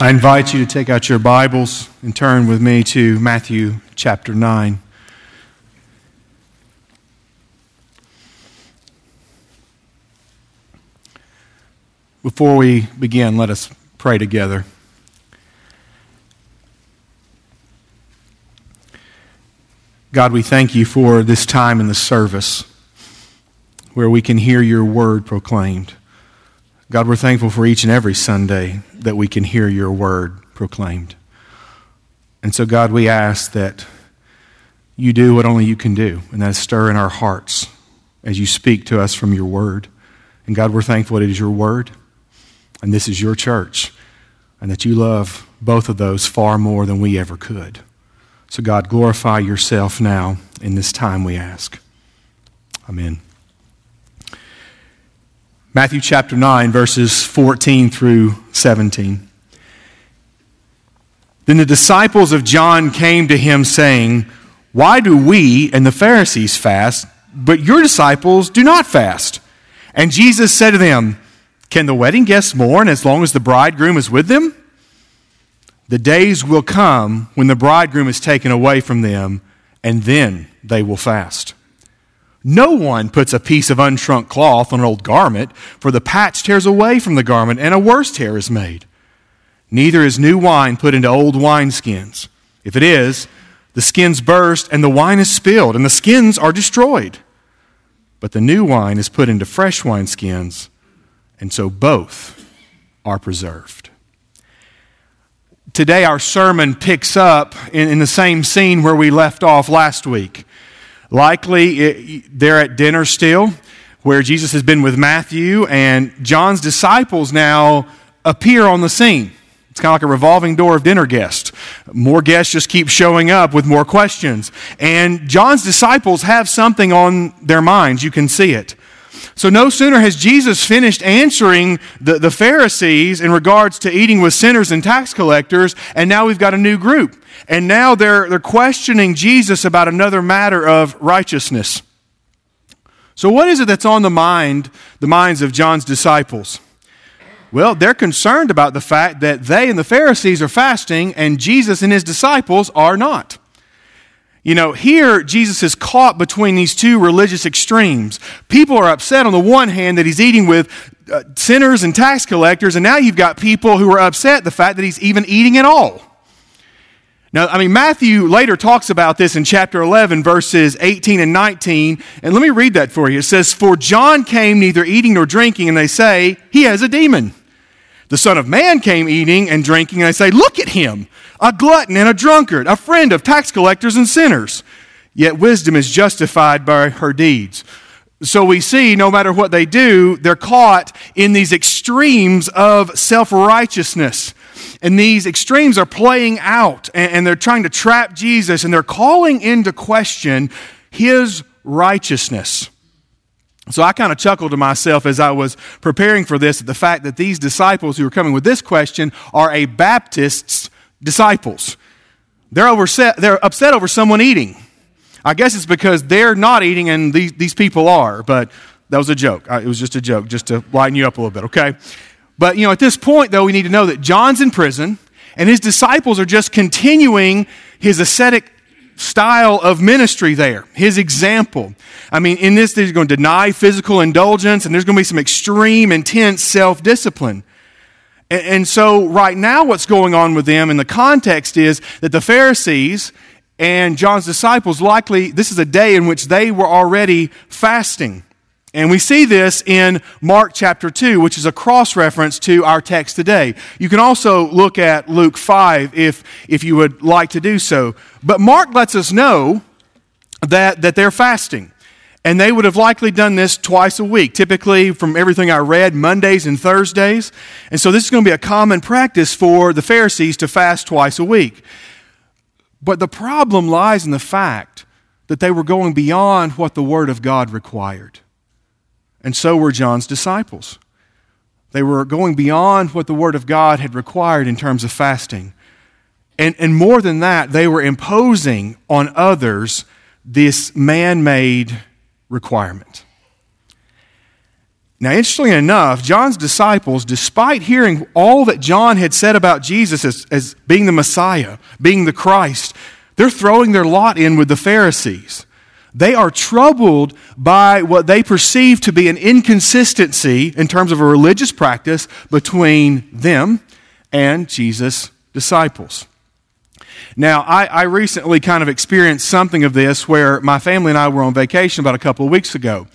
I invite you to take out your Bibles and turn with me to Matthew chapter 9. Before we begin, let us pray together. God, we thank you for this time in the service where we can hear your word proclaimed. God, we're thankful for each and every Sunday that we can hear your word proclaimed. And so, God, we ask that you do what only you can do, and that is stir in our hearts as you speak to us from your word. And God, we're thankful it is your word, and this is your church, and that you love both of those far more than we ever could. So, God, glorify yourself now in this time, we ask. Amen. Matthew chapter 9, verses 14 through 17. Then the disciples of John came to him, saying, Why do we and the Pharisees fast, but your disciples do not fast? And Jesus said to them, Can the wedding guests mourn as long as the bridegroom is with them? The days will come when the bridegroom is taken away from them, and then they will fast. No one puts a piece of unshrunk cloth on an old garment, for the patch tears away from the garment, and a worse tear is made. Neither is new wine put into old wineskins. If it is, the skins burst, and the wine is spilled, and the skins are destroyed. But the new wine is put into fresh wineskins, and so both are preserved. Today, our sermon picks up in, in the same scene where we left off last week. Likely they're at dinner still, where Jesus has been with Matthew, and John's disciples now appear on the scene. It's kind of like a revolving door of dinner guests. More guests just keep showing up with more questions. And John's disciples have something on their minds. You can see it. So, no sooner has Jesus finished answering the, the Pharisees in regards to eating with sinners and tax collectors, and now we've got a new group. And now they're, they're questioning Jesus about another matter of righteousness. So, what is it that's on the mind, the minds of John's disciples? Well, they're concerned about the fact that they and the Pharisees are fasting, and Jesus and his disciples are not. You know, here Jesus is caught between these two religious extremes. People are upset on the one hand that he's eating with uh, sinners and tax collectors, and now you've got people who are upset the fact that he's even eating at all. Now, I mean, Matthew later talks about this in chapter 11, verses 18 and 19. And let me read that for you. It says, For John came neither eating nor drinking, and they say, He has a demon. The Son of Man came eating and drinking, and they say, Look at him, a glutton and a drunkard, a friend of tax collectors and sinners. Yet wisdom is justified by her deeds. So we see no matter what they do, they're caught in these extremes of self righteousness. And these extremes are playing out, and they're trying to trap Jesus, and they're calling into question his righteousness. So I kind of chuckled to myself as I was preparing for this at the fact that these disciples who are coming with this question are a Baptist's disciples. They're, overset, they're upset over someone eating. I guess it's because they're not eating and these, these people are, but that was a joke. It was just a joke, just to lighten you up a little bit, okay? But, you know, at this point, though, we need to know that John's in prison and his disciples are just continuing his ascetic style of ministry there, his example. I mean, in this, they're going to deny physical indulgence, and there's going to be some extreme, intense self discipline. And, and so, right now, what's going on with them in the context is that the Pharisees and John's disciples likely, this is a day in which they were already fasting. And we see this in Mark chapter 2, which is a cross reference to our text today. You can also look at Luke 5 if, if you would like to do so. But Mark lets us know that, that they're fasting. And they would have likely done this twice a week, typically, from everything I read, Mondays and Thursdays. And so this is going to be a common practice for the Pharisees to fast twice a week. But the problem lies in the fact that they were going beyond what the Word of God required. And so were John's disciples. They were going beyond what the Word of God had required in terms of fasting. And, and more than that, they were imposing on others this man made requirement. Now, interestingly enough, John's disciples, despite hearing all that John had said about Jesus as, as being the Messiah, being the Christ, they're throwing their lot in with the Pharisees. They are troubled by what they perceive to be an inconsistency in terms of a religious practice between them and Jesus' disciples. Now, I, I, recently kind of experienced something of this where my family and I were on vacation about a couple of weeks ago.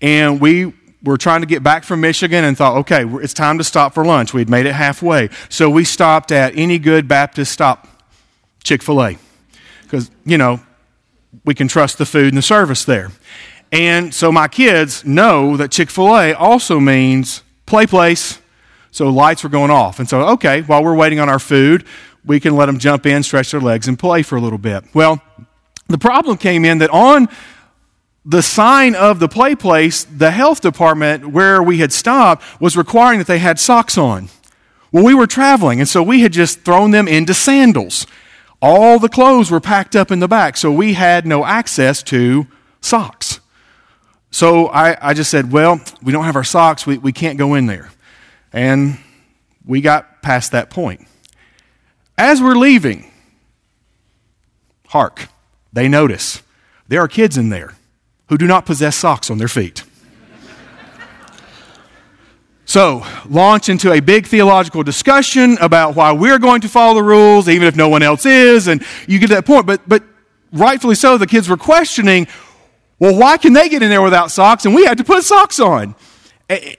And we were trying to get back from Michigan and thought, okay, it's time to stop for lunch. We'd made it halfway. So we stopped at any good Baptist stop, Chick fil A. Because, you know, we can trust the food and the service there. And so my kids know that Chick fil A also means play place. So lights were going off. And so, okay, while we're waiting on our food, we can let them jump in, stretch their legs, and play for a little bit. Well, the problem came in that on the sign of the play place, the health department where we had stopped was requiring that they had socks on. Well, we were traveling, and so we had just thrown them into sandals. All the clothes were packed up in the back, so we had no access to socks. So I, I just said, Well, we don't have our socks, we, we can't go in there. And we got past that point. As we're leaving, hark, they notice there are kids in there who do not possess socks on their feet. So, launch into a big theological discussion about why we're going to follow the rules, even if no one else is, and you get to that point. But, but rightfully so, the kids were questioning, well, why can they get in there without socks and we had to put socks on?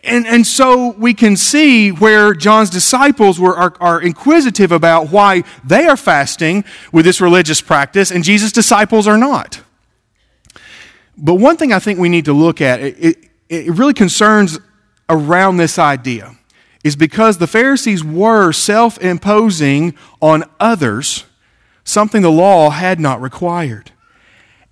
And, and so we can see where John's disciples were, are, are inquisitive about why they are fasting with this religious practice and Jesus' disciples are not. But one thing I think we need to look at, it, it really concerns around this idea is because the Pharisees were self imposing on others something the law had not required.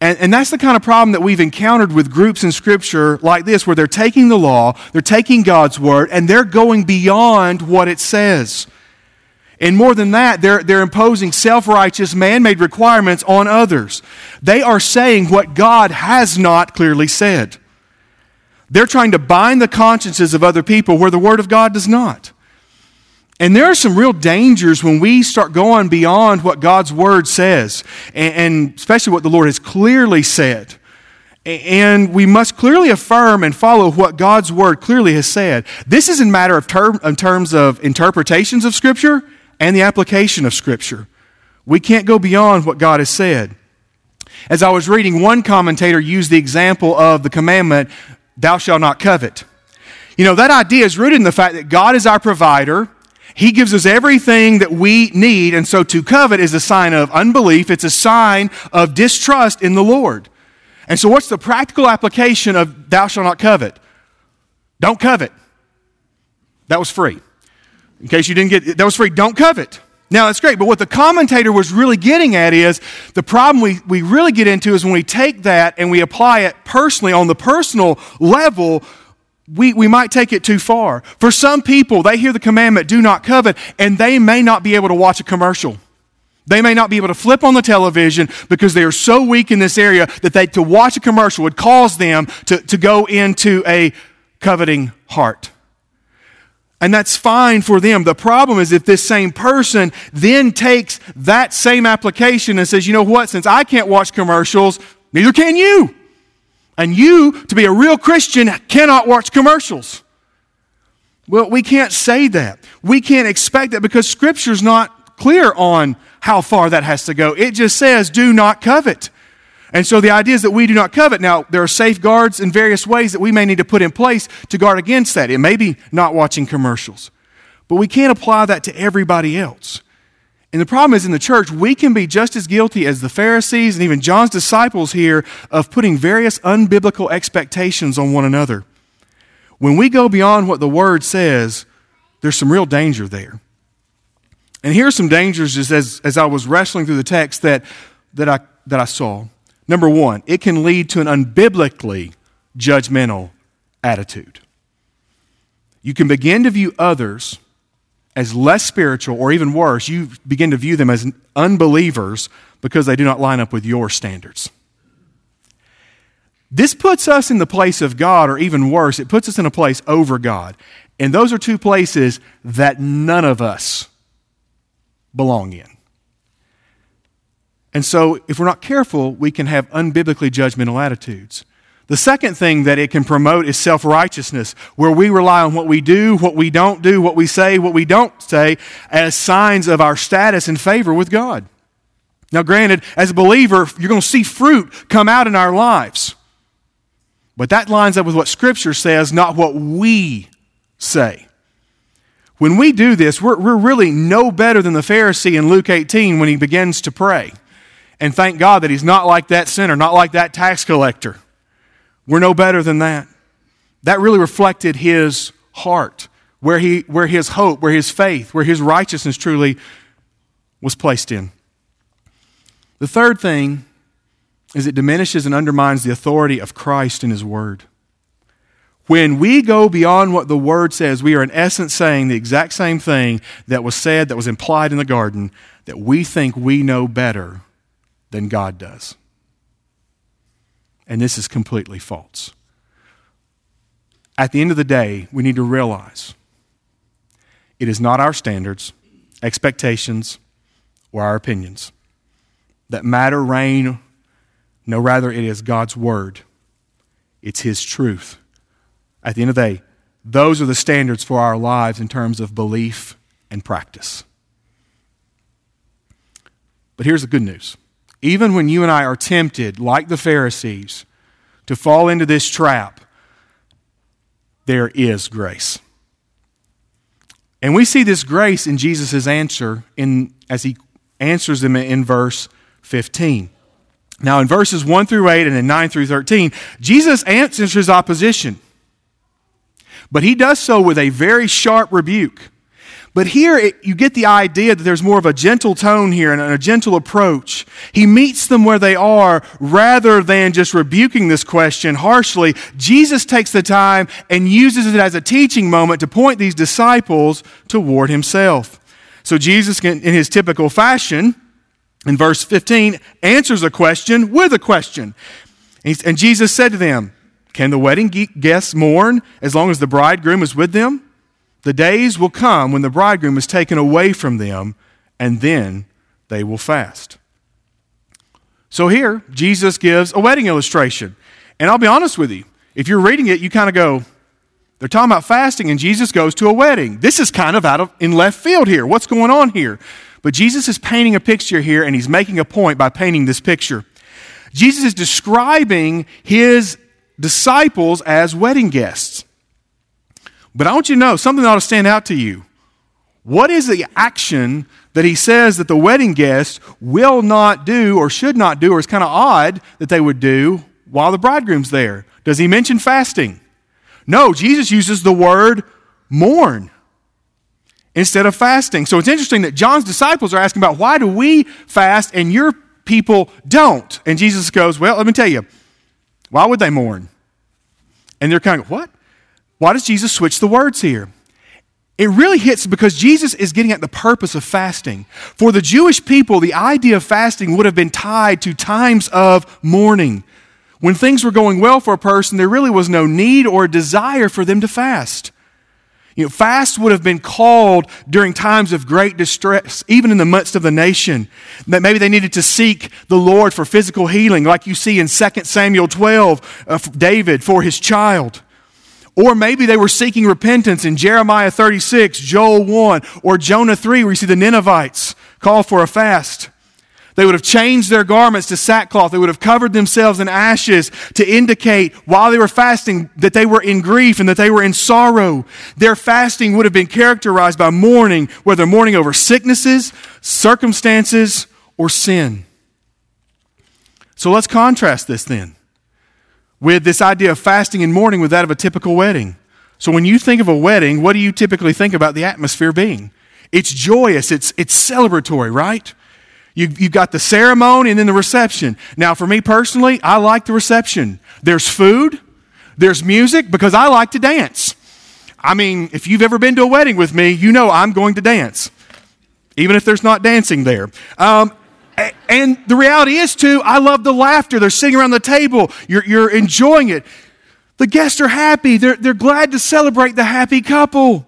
And, and that's the kind of problem that we've encountered with groups in Scripture like this, where they're taking the law, they're taking God's word, and they're going beyond what it says. And more than that, they're, they're imposing self righteous, man made requirements on others. They are saying what God has not clearly said. They're trying to bind the consciences of other people where the Word of God does not. And there are some real dangers when we start going beyond what God's Word says, and, and especially what the Lord has clearly said. And we must clearly affirm and follow what God's Word clearly has said. This is a matter of in terms of interpretations of Scripture and the application of Scripture. We can't go beyond what God has said. As I was reading, one commentator used the example of the commandment thou shalt not covet. You know, that idea is rooted in the fact that God is our provider. He gives us everything that we need. And so to covet is a sign of unbelief, it's a sign of distrust in the Lord. And so, what's the practical application of thou shalt not covet? Don't covet. That was free. In case you didn't get that was free. Don't covet. Now, that's great, but what the commentator was really getting at is the problem we, we really get into is when we take that and we apply it personally on the personal level, we, we might take it too far. For some people, they hear the commandment, do not covet, and they may not be able to watch a commercial. They may not be able to flip on the television because they are so weak in this area that they, to watch a commercial would cause them to, to go into a coveting heart. And that's fine for them. The problem is if this same person then takes that same application and says, you know what, since I can't watch commercials, neither can you. And you, to be a real Christian, cannot watch commercials. Well, we can't say that. We can't expect that because Scripture's not clear on how far that has to go. It just says, do not covet. And so the idea is that we do not covet. Now, there are safeguards in various ways that we may need to put in place to guard against that. It may be not watching commercials, but we can't apply that to everybody else. And the problem is in the church, we can be just as guilty as the Pharisees and even John's disciples here of putting various unbiblical expectations on one another. When we go beyond what the Word says, there's some real danger there. And here are some dangers just as, as I was wrestling through the text that, that, I, that I saw. Number one, it can lead to an unbiblically judgmental attitude. You can begin to view others as less spiritual, or even worse, you begin to view them as unbelievers because they do not line up with your standards. This puts us in the place of God, or even worse, it puts us in a place over God. And those are two places that none of us belong in. And so, if we're not careful, we can have unbiblically judgmental attitudes. The second thing that it can promote is self righteousness, where we rely on what we do, what we don't do, what we say, what we don't say, as signs of our status and favor with God. Now, granted, as a believer, you're going to see fruit come out in our lives. But that lines up with what Scripture says, not what we say. When we do this, we're, we're really no better than the Pharisee in Luke 18 when he begins to pray. And thank God that he's not like that sinner, not like that tax collector. We're no better than that. That really reflected his heart, where, he, where his hope, where his faith, where his righteousness truly was placed in. The third thing is it diminishes and undermines the authority of Christ in his word. When we go beyond what the word says, we are in essence saying the exact same thing that was said, that was implied in the garden, that we think we know better than God does. And this is completely false. At the end of the day, we need to realize it is not our standards, expectations, or our opinions that matter, reign. No, rather, it is God's word, it's His truth at the end of the day, those are the standards for our lives in terms of belief and practice. But here's the good news. Even when you and I are tempted, like the Pharisees, to fall into this trap, there is grace. And we see this grace in Jesus' answer in, as he answers them in verse 15. Now, in verses 1 through 8 and in 9 through 13, Jesus answers his opposition. But he does so with a very sharp rebuke. But here it, you get the idea that there's more of a gentle tone here and a gentle approach. He meets them where they are rather than just rebuking this question harshly. Jesus takes the time and uses it as a teaching moment to point these disciples toward himself. So Jesus, in his typical fashion, in verse 15, answers a question with a question. And Jesus said to them, can the wedding guests mourn as long as the bridegroom is with them? The days will come when the bridegroom is taken away from them, and then they will fast. So here, Jesus gives a wedding illustration. And I'll be honest with you, if you're reading it, you kind of go, they're talking about fasting, and Jesus goes to a wedding. This is kind of out of in left field here. What's going on here? But Jesus is painting a picture here, and he's making a point by painting this picture. Jesus is describing his disciples as wedding guests. But I want you to know something that ought to stand out to you. What is the action that he says that the wedding guests will not do or should not do, or is kind of odd that they would do while the bridegroom's there? Does he mention fasting? No, Jesus uses the word mourn instead of fasting. So it's interesting that John's disciples are asking about why do we fast and your people don't? And Jesus goes, Well, let me tell you, why would they mourn? And they're kind of, what? Why does Jesus switch the words here? It really hits because Jesus is getting at the purpose of fasting. For the Jewish people, the idea of fasting would have been tied to times of mourning. When things were going well for a person, there really was no need or desire for them to fast. You know, fast would have been called during times of great distress, even in the midst of the nation. That maybe they needed to seek the Lord for physical healing, like you see in 2 Samuel 12, uh, David for his child. Or maybe they were seeking repentance in Jeremiah 36, Joel 1, or Jonah 3, where you see the Ninevites call for a fast. They would have changed their garments to sackcloth. They would have covered themselves in ashes to indicate while they were fasting that they were in grief and that they were in sorrow. Their fasting would have been characterized by mourning, whether mourning over sicknesses, circumstances, or sin. So let's contrast this then with this idea of fasting and mourning with that of a typical wedding. So when you think of a wedding, what do you typically think about the atmosphere being? It's joyous, it's, it's celebratory, right? You, you've got the ceremony and then the reception. Now, for me personally, I like the reception. There's food, there's music, because I like to dance. I mean, if you've ever been to a wedding with me, you know I'm going to dance, even if there's not dancing there. Um, And the reality is, too, I love the laughter. They're sitting around the table, you're, you're enjoying it. The guests are happy, they're, they're glad to celebrate the happy couple.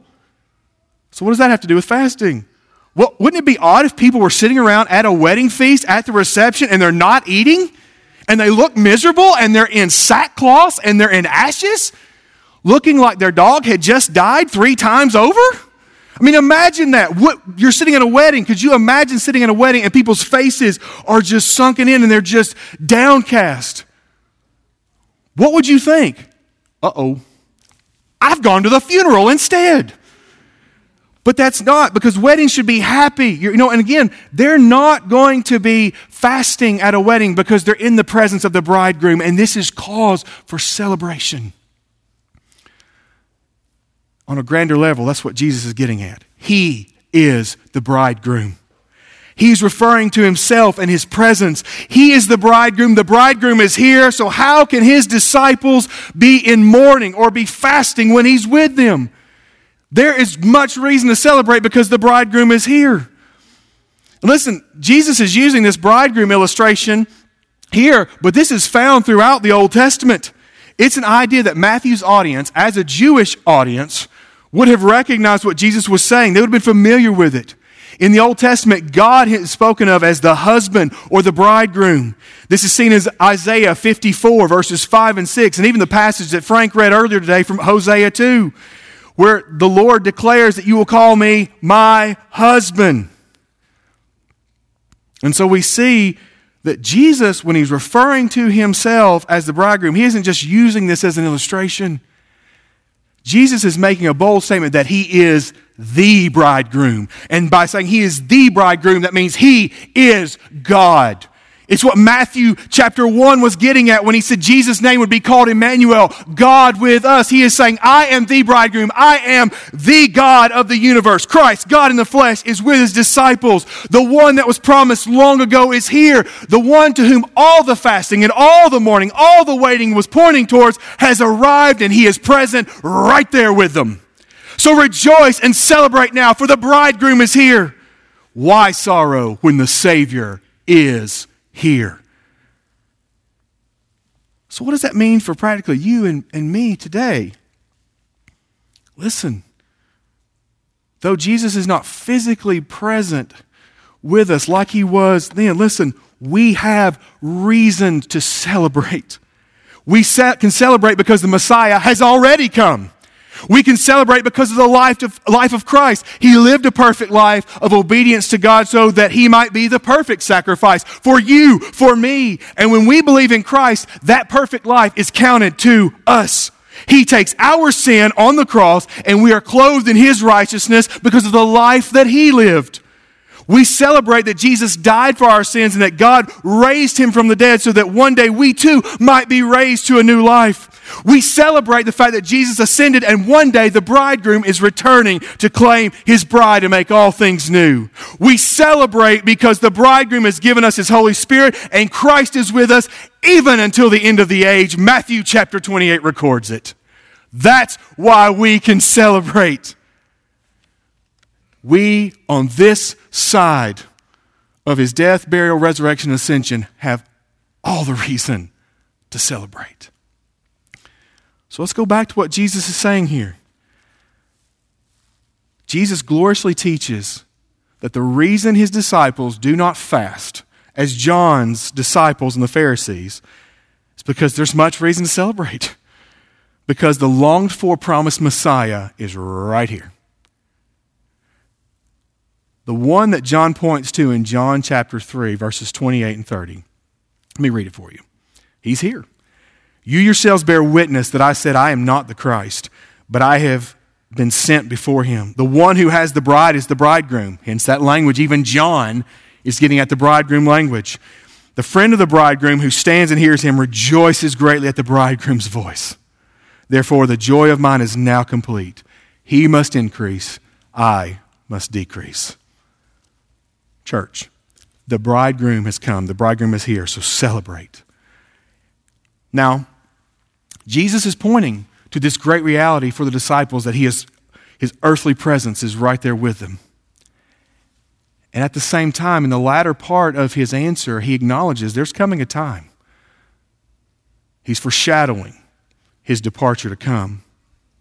So, what does that have to do with fasting? Well, wouldn't it be odd if people were sitting around at a wedding feast at the reception and they're not eating? And they look miserable and they're in sackcloth and they're in ashes, looking like their dog had just died three times over? I mean, imagine that. What, you're sitting at a wedding. Could you imagine sitting at a wedding and people's faces are just sunken in and they're just downcast? What would you think? Uh oh. I've gone to the funeral instead. But that's not because weddings should be happy. You know, and again, they're not going to be fasting at a wedding because they're in the presence of the bridegroom, and this is cause for celebration. On a grander level, that's what Jesus is getting at. He is the bridegroom. He's referring to himself and his presence. He is the bridegroom. The bridegroom is here. So, how can his disciples be in mourning or be fasting when he's with them? There is much reason to celebrate because the bridegroom is here. Listen, Jesus is using this bridegroom illustration here, but this is found throughout the Old Testament. It's an idea that Matthew's audience, as a Jewish audience, would have recognized what Jesus was saying. They would have been familiar with it. In the Old Testament, God is spoken of as the husband or the bridegroom. This is seen as Isaiah 54, verses 5 and 6, and even the passage that Frank read earlier today from Hosea 2 where the Lord declares that you will call me my husband. And so we see that Jesus, when he's referring to himself as the bridegroom, he isn't just using this as an illustration. Jesus is making a bold statement that he is the bridegroom. And by saying he is the bridegroom, that means he is God. It's what Matthew chapter 1 was getting at when he said Jesus' name would be called Emmanuel, God with us. He is saying, I am the bridegroom. I am the God of the universe. Christ, God in the flesh, is with his disciples. The one that was promised long ago is here. The one to whom all the fasting and all the mourning, all the waiting was pointing towards has arrived and he is present right there with them. So rejoice and celebrate now, for the bridegroom is here. Why sorrow when the Savior is here. So, what does that mean for practically you and, and me today? Listen, though Jesus is not physically present with us like he was then, listen, we have reason to celebrate. We can celebrate because the Messiah has already come. We can celebrate because of the life of, life of Christ. He lived a perfect life of obedience to God so that he might be the perfect sacrifice for you, for me. And when we believe in Christ, that perfect life is counted to us. He takes our sin on the cross and we are clothed in his righteousness because of the life that he lived. We celebrate that Jesus died for our sins and that God raised him from the dead so that one day we too might be raised to a new life. We celebrate the fact that Jesus ascended and one day the bridegroom is returning to claim his bride and make all things new. We celebrate because the bridegroom has given us his Holy Spirit and Christ is with us even until the end of the age. Matthew chapter 28 records it. That's why we can celebrate. We, on this side of his death, burial, resurrection, ascension, have all the reason to celebrate. So let's go back to what Jesus is saying here. Jesus gloriously teaches that the reason his disciples do not fast, as John's disciples and the Pharisees, is because there's much reason to celebrate. Because the longed for promised Messiah is right here. The one that John points to in John chapter 3, verses 28 and 30. Let me read it for you. He's here. You yourselves bear witness that I said, I am not the Christ, but I have been sent before him. The one who has the bride is the bridegroom. Hence that language. Even John is getting at the bridegroom language. The friend of the bridegroom who stands and hears him rejoices greatly at the bridegroom's voice. Therefore, the joy of mine is now complete. He must increase, I must decrease. Church, the bridegroom has come. The bridegroom is here, so celebrate. Now, Jesus is pointing to this great reality for the disciples that he is, his earthly presence is right there with them. And at the same time, in the latter part of his answer, he acknowledges there's coming a time. He's foreshadowing his departure to come.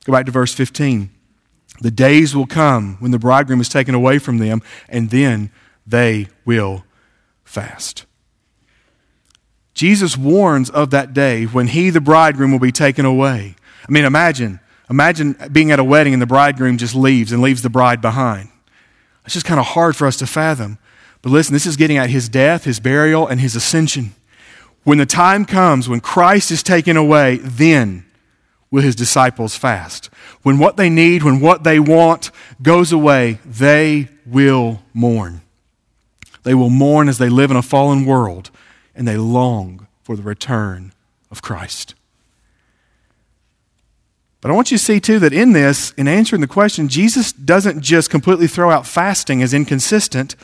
Go back to verse 15. The days will come when the bridegroom is taken away from them, and then they will fast. Jesus warns of that day when he, the bridegroom, will be taken away. I mean, imagine, imagine being at a wedding and the bridegroom just leaves and leaves the bride behind. It's just kind of hard for us to fathom. But listen, this is getting at his death, his burial, and his ascension. When the time comes when Christ is taken away, then will his disciples fast. When what they need, when what they want goes away, they will mourn. They will mourn as they live in a fallen world and they long for the return of Christ. But I want you to see, too, that in this, in answering the question, Jesus doesn't just completely throw out fasting as inconsistent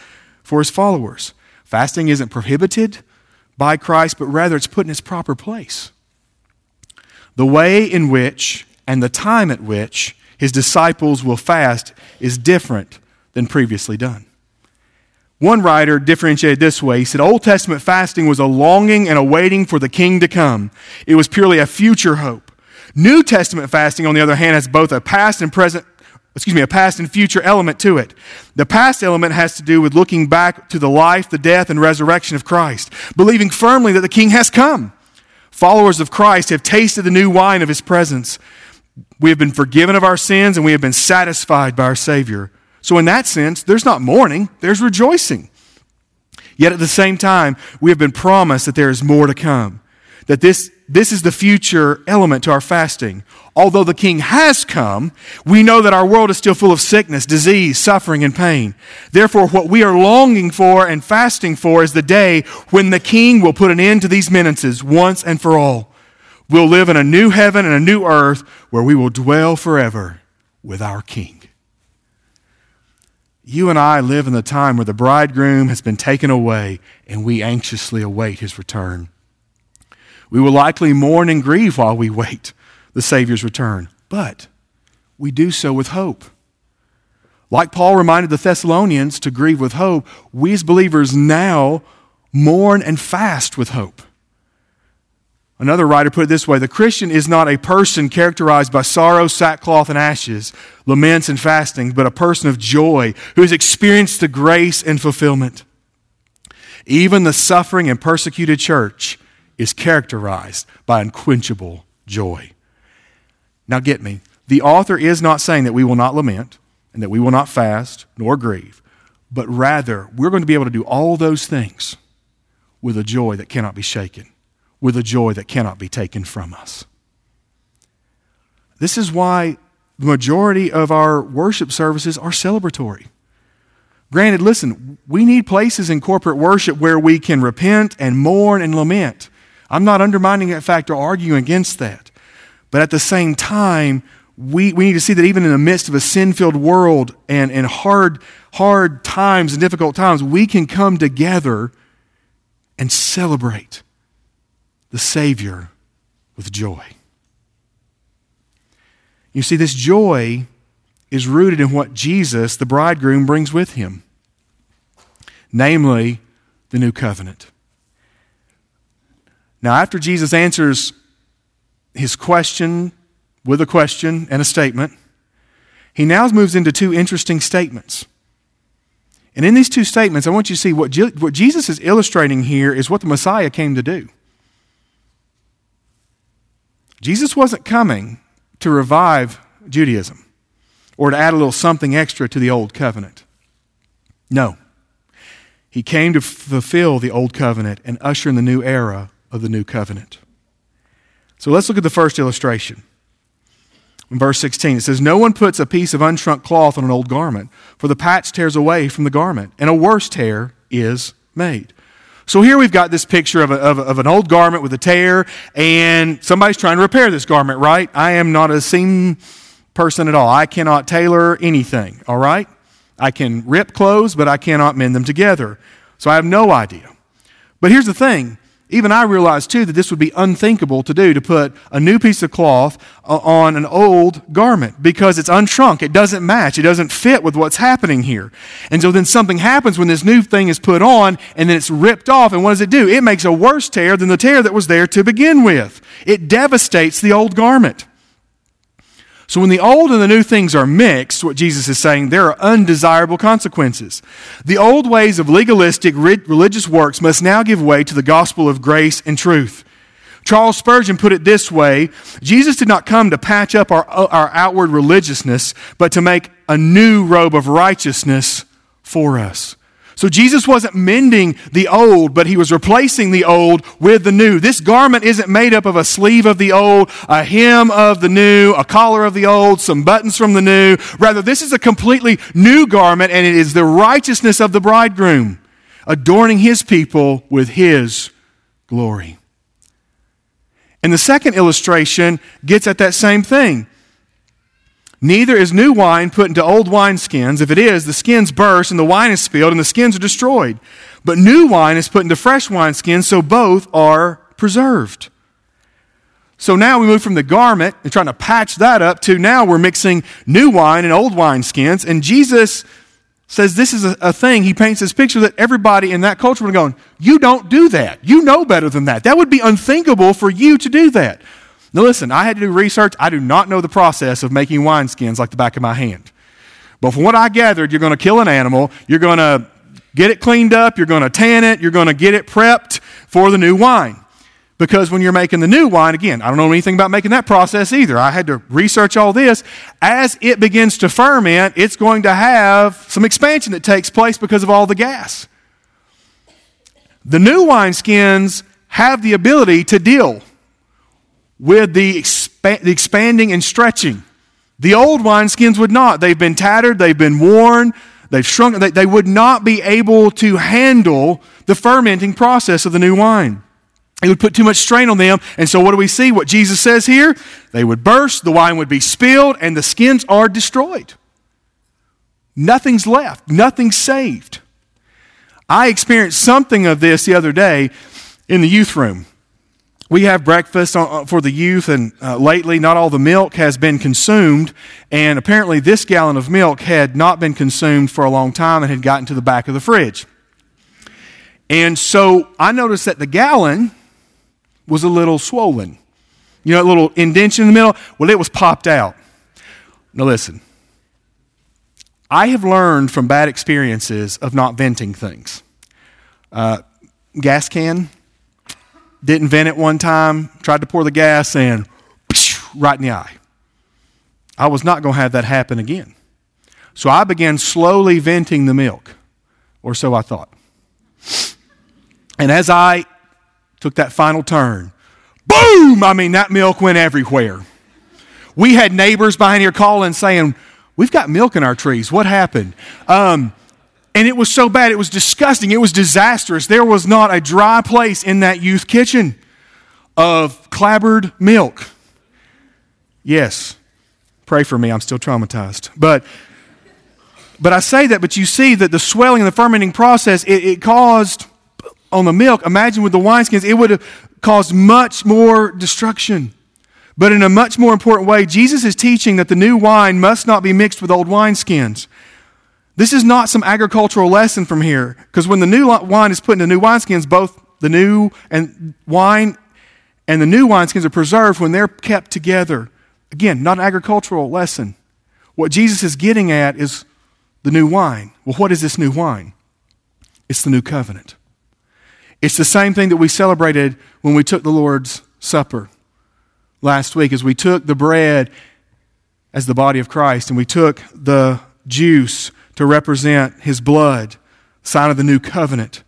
for his followers. Fasting isn't prohibited by Christ, but rather it's put in its proper place. The way in which and the time at which his disciples will fast is different than previously done. One writer differentiated this way. He said, Old Testament fasting was a longing and a waiting for the king to come. It was purely a future hope. New Testament fasting, on the other hand, has both a past and present, excuse me, a past and future element to it. The past element has to do with looking back to the life, the death, and resurrection of Christ, believing firmly that the king has come. Followers of Christ have tasted the new wine of his presence. We have been forgiven of our sins and we have been satisfied by our Savior. So, in that sense, there's not mourning, there's rejoicing. Yet at the same time, we have been promised that there is more to come. That this, this is the future element to our fasting. Although the king has come, we know that our world is still full of sickness, disease, suffering, and pain. Therefore, what we are longing for and fasting for is the day when the king will put an end to these menaces once and for all. We'll live in a new heaven and a new earth where we will dwell forever with our king. You and I live in the time where the bridegroom has been taken away and we anxiously await his return. We will likely mourn and grieve while we wait the Savior's return, but we do so with hope. Like Paul reminded the Thessalonians to grieve with hope, we as believers now mourn and fast with hope. Another writer put it this way The Christian is not a person characterized by sorrow, sackcloth, and ashes, laments, and fasting, but a person of joy who has experienced the grace and fulfillment. Even the suffering and persecuted church is characterized by unquenchable joy. Now, get me. The author is not saying that we will not lament and that we will not fast nor grieve, but rather we're going to be able to do all those things with a joy that cannot be shaken with a joy that cannot be taken from us. This is why the majority of our worship services are celebratory. Granted, listen, we need places in corporate worship where we can repent and mourn and lament. I'm not undermining that fact or arguing against that. But at the same time, we, we need to see that even in the midst of a sin filled world and, and hard, hard times and difficult times, we can come together and celebrate the Savior with joy. You see, this joy is rooted in what Jesus, the bridegroom, brings with him namely, the new covenant. Now, after Jesus answers his question with a question and a statement, he now moves into two interesting statements. And in these two statements, I want you to see what, Je- what Jesus is illustrating here is what the Messiah came to do. Jesus wasn't coming to revive Judaism or to add a little something extra to the old covenant. No. He came to fulfill the old covenant and usher in the new era of the new covenant. So let's look at the first illustration. In verse 16, it says, No one puts a piece of unshrunk cloth on an old garment, for the patch tears away from the garment, and a worse tear is made. So here we've got this picture of, a, of, of, an old garment with a tear, and somebody's trying to repair this garment, right? I am not a seam person at all. I cannot tailor anything, all right? I can rip clothes, but I cannot mend them together. So I have no idea. But here's the thing even I realized too that this would be unthinkable to do to put a new piece of cloth uh, on an old garment because it's unshrunk. It doesn't match. It doesn't fit with what's happening here. And so then something happens when this new thing is put on and then it's ripped off. And what does it do? It makes a worse tear than the tear that was there to begin with. It devastates the old garment. So when the old and the new things are mixed, what Jesus is saying, there are undesirable consequences. The old ways of legalistic religious works must now give way to the gospel of grace and truth. Charles Spurgeon put it this way Jesus did not come to patch up our, uh, our outward religiousness, but to make a new robe of righteousness for us. So Jesus wasn't mending the old, but he was replacing the old with the new. This garment isn't made up of a sleeve of the old, a hem of the new, a collar of the old, some buttons from the new. Rather, this is a completely new garment, and it is the righteousness of the bridegroom, adorning his people with his glory. And the second illustration gets at that same thing. Neither is new wine put into old wineskins. If it is, the skins burst and the wine is spilled and the skins are destroyed. But new wine is put into fresh wineskins, so both are preserved. So now we move from the garment and trying to patch that up to now we're mixing new wine and old wineskins. And Jesus says this is a, a, thing. He paints this picture that everybody in that culture would go, You don't do that. You know better than that. That would be unthinkable for you to do that. Now, listen, I had to do research. I do not know the process of making wineskins like the back of my hand. But from what I gathered, you're going to kill an animal, you're going to get it cleaned up, you're going to tan it, you're going to get it prepped for the new wine. Because when you're making the new wine, again, I don't know anything about making that process either. I had to research all this. As it begins to ferment, it's going to have some expansion that takes place because of all the gas. The new wineskins have the ability to deal with the, expa- the expanding and stretching. The old wineskins would not. They've been tattered, they've been worn, they've shrunk. They, they would not be able to handle the fermenting process of the new wine. It would put too much strain on them. And so, what do we see? What Jesus says here? They would burst, the wine would be spilled, and the skins are destroyed. Nothing's left, nothing's saved. I experienced something of this the other day in the youth room we have breakfast for the youth, and uh, lately, not all the milk has been consumed. And apparently, this gallon of milk had not been consumed for a long time and had gotten to the back of the fridge. And so I noticed that the gallon was a little swollen. You know, a little indentation in the middle? Well, it was popped out. Now, listen. I have learned from bad experiences of not venting things. Uh, gas can, didn't vent it one time, tried to pour the gas and right in the eye. I was not going to have that happen again. So I began slowly venting the milk, or so I thought. And as I took that final turn, boom! I mean, that milk went everywhere. We had neighbors behind here calling saying, We've got milk in our trees. What happened? Um, and it was so bad, it was disgusting, it was disastrous. There was not a dry place in that youth kitchen of clabbered milk. Yes, pray for me, I'm still traumatized. But but I say that, but you see that the swelling and the fermenting process, it, it caused on the milk, imagine with the wineskins, it would have caused much more destruction. But in a much more important way, Jesus is teaching that the new wine must not be mixed with old wineskins. This is not some agricultural lesson from here, because when the new wine is put into new wineskins, both the new and wine and the new wineskins are preserved when they're kept together. Again, not an agricultural lesson. What Jesus is getting at is the new wine. Well, what is this new wine? It's the new covenant. It's the same thing that we celebrated when we took the Lord's Supper last week, as we took the bread as the body of Christ and we took the juice to represent his blood, sign of the new covenant.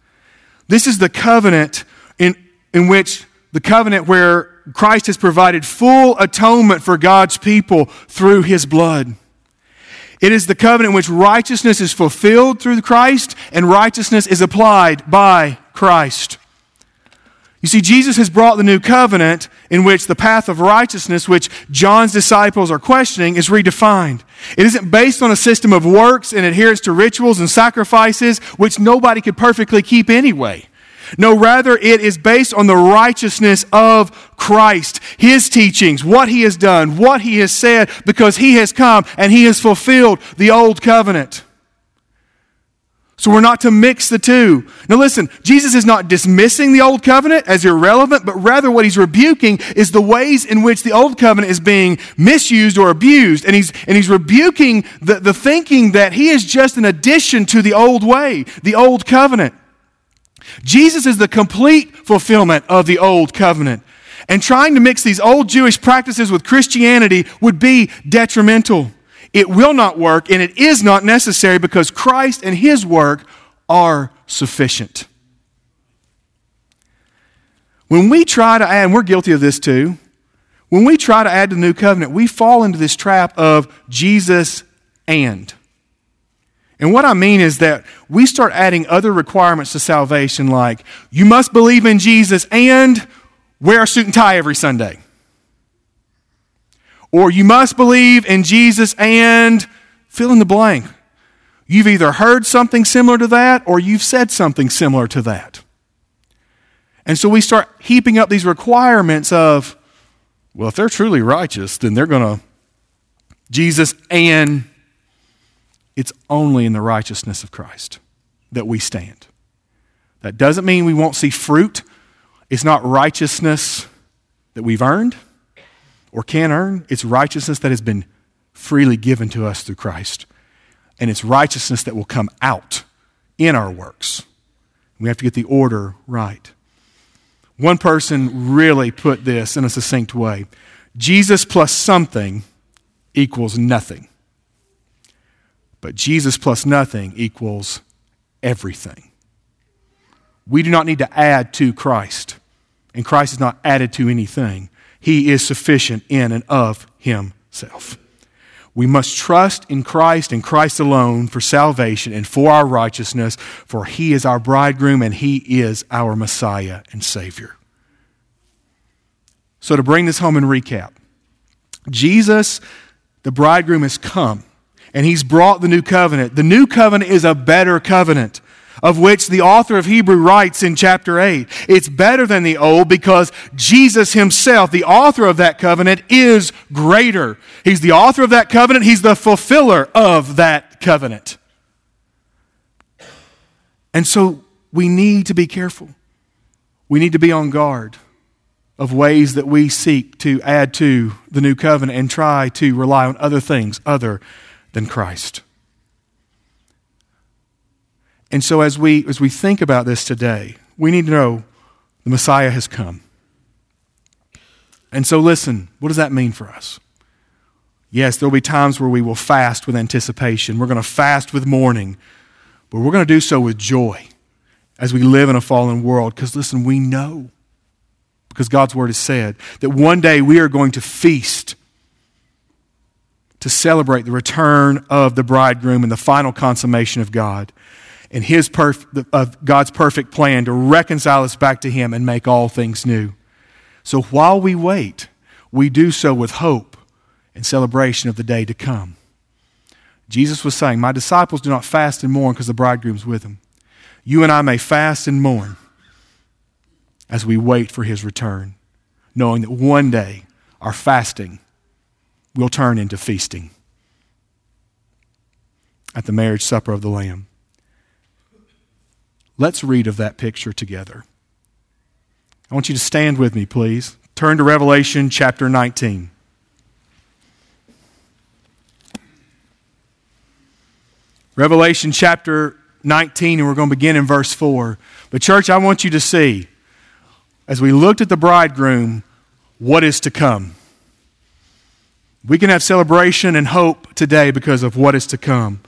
This is the covenant in, in which the covenant where Christ has provided full atonement for God's people through his blood. It is the covenant in which righteousness is fulfilled through Christ and righteousness is applied by Christ. You see, Jesus has brought the new covenant in which the path of righteousness, which John's disciples are questioning, is redefined. It isn't based on a system of works and adherence to rituals and sacrifices, which nobody could perfectly keep anyway. No, rather, it is based on the righteousness of Christ, His teachings, what He has done, what He has said, because He has come and He has fulfilled the old covenant. So we're not to mix the two. Now listen, Jesus is not dismissing the old covenant as irrelevant, but rather what he's rebuking is the ways in which the old covenant is being misused or abused. And he's, and he's rebuking the, the thinking that he is just an addition to the old way, the old covenant. Jesus is the complete fulfillment of the old covenant. And trying to mix these old Jewish practices with Christianity would be detrimental. It will not work, and it is not necessary because Christ and His work are sufficient. When we try to add, and we're guilty of this too, when we try to add to the new covenant, we fall into this trap of Jesus and. And what I mean is that we start adding other requirements to salvation, like you must believe in Jesus and wear a suit and tie every Sunday. Or you must believe in Jesus and fill in the blank. You've either heard something similar to that or you've said something similar to that. And so we start heaping up these requirements of, well, if they're truly righteous, then they're going to, Jesus and it's only in the righteousness of Christ that we stand. That doesn't mean we won't see fruit. It's not righteousness that we've earned or can earn. It's righteousness that has been freely given to us through Christ. And it's righteousness that will come out in our works. We have to get the order right. One person really put this in a succinct way Jesus plus something equals nothing. But Jesus plus nothing equals everything. We do not need to add to Christ, and Christ is not added to anything. He is sufficient in and of himself. We must trust in Christ and Christ alone for salvation and for our righteousness, for He is our bridegroom and He is our Messiah and Savior. So, to bring this home and recap, Jesus, the bridegroom, has come and He's brought the new covenant. The new covenant is a better covenant of which the author of Hebrew writes in chapter 8. It's better than the old because Jesus himself, the author of that covenant, is greater. He's the author of that covenant, he's the fulfiller of that covenant. And so we need to be careful. We need to be on guard of ways that we seek to add to the new covenant and try to rely on other things other than Christ. And so as we, as we think about this today, we need to know the Messiah has come. And so listen, what does that mean for us? Yes, there will be times where we will fast with anticipation. We're going to fast with mourning, but we're going to do so with joy as we live in a fallen world. Because listen, we know, because God's word has said, that one day we are going to feast to celebrate the return of the bridegroom and the final consummation of God and his perf- of God's perfect plan to reconcile us back to him and make all things new. So while we wait, we do so with hope and celebration of the day to come. Jesus was saying, My disciples do not fast and mourn because the bridegroom's with them. You and I may fast and mourn as we wait for his return, knowing that one day our fasting will turn into feasting at the marriage supper of the Lamb. Let's read of that picture together. I want you to stand with me, please. Turn to Revelation chapter 19. Revelation chapter 19, and we're going to begin in verse 4. But, church, I want you to see, as we looked at the bridegroom, what is to come. We can have celebration and hope today because of what is to come.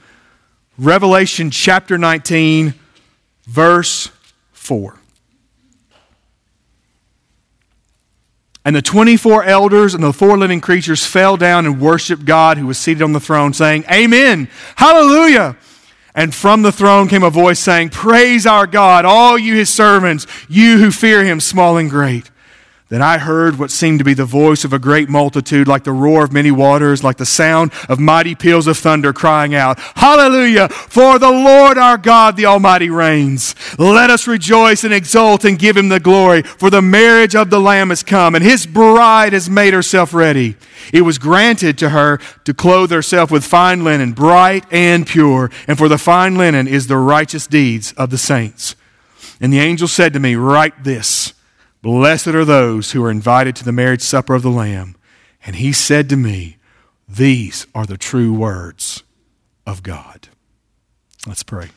Revelation chapter 19, verse 4. And the 24 elders and the four living creatures fell down and worshiped God who was seated on the throne, saying, Amen, Hallelujah. And from the throne came a voice saying, Praise our God, all you his servants, you who fear him, small and great. Then I heard what seemed to be the voice of a great multitude, like the roar of many waters, like the sound of mighty peals of thunder, crying out, Hallelujah! For the Lord our God, the Almighty, reigns. Let us rejoice and exult and give him the glory, for the marriage of the Lamb has come, and his bride has made herself ready. It was granted to her to clothe herself with fine linen, bright and pure, and for the fine linen is the righteous deeds of the saints. And the angel said to me, Write this Blessed are those who are invited to the marriage supper of the Lamb. And he said to me, These are the true words of God. Let's pray.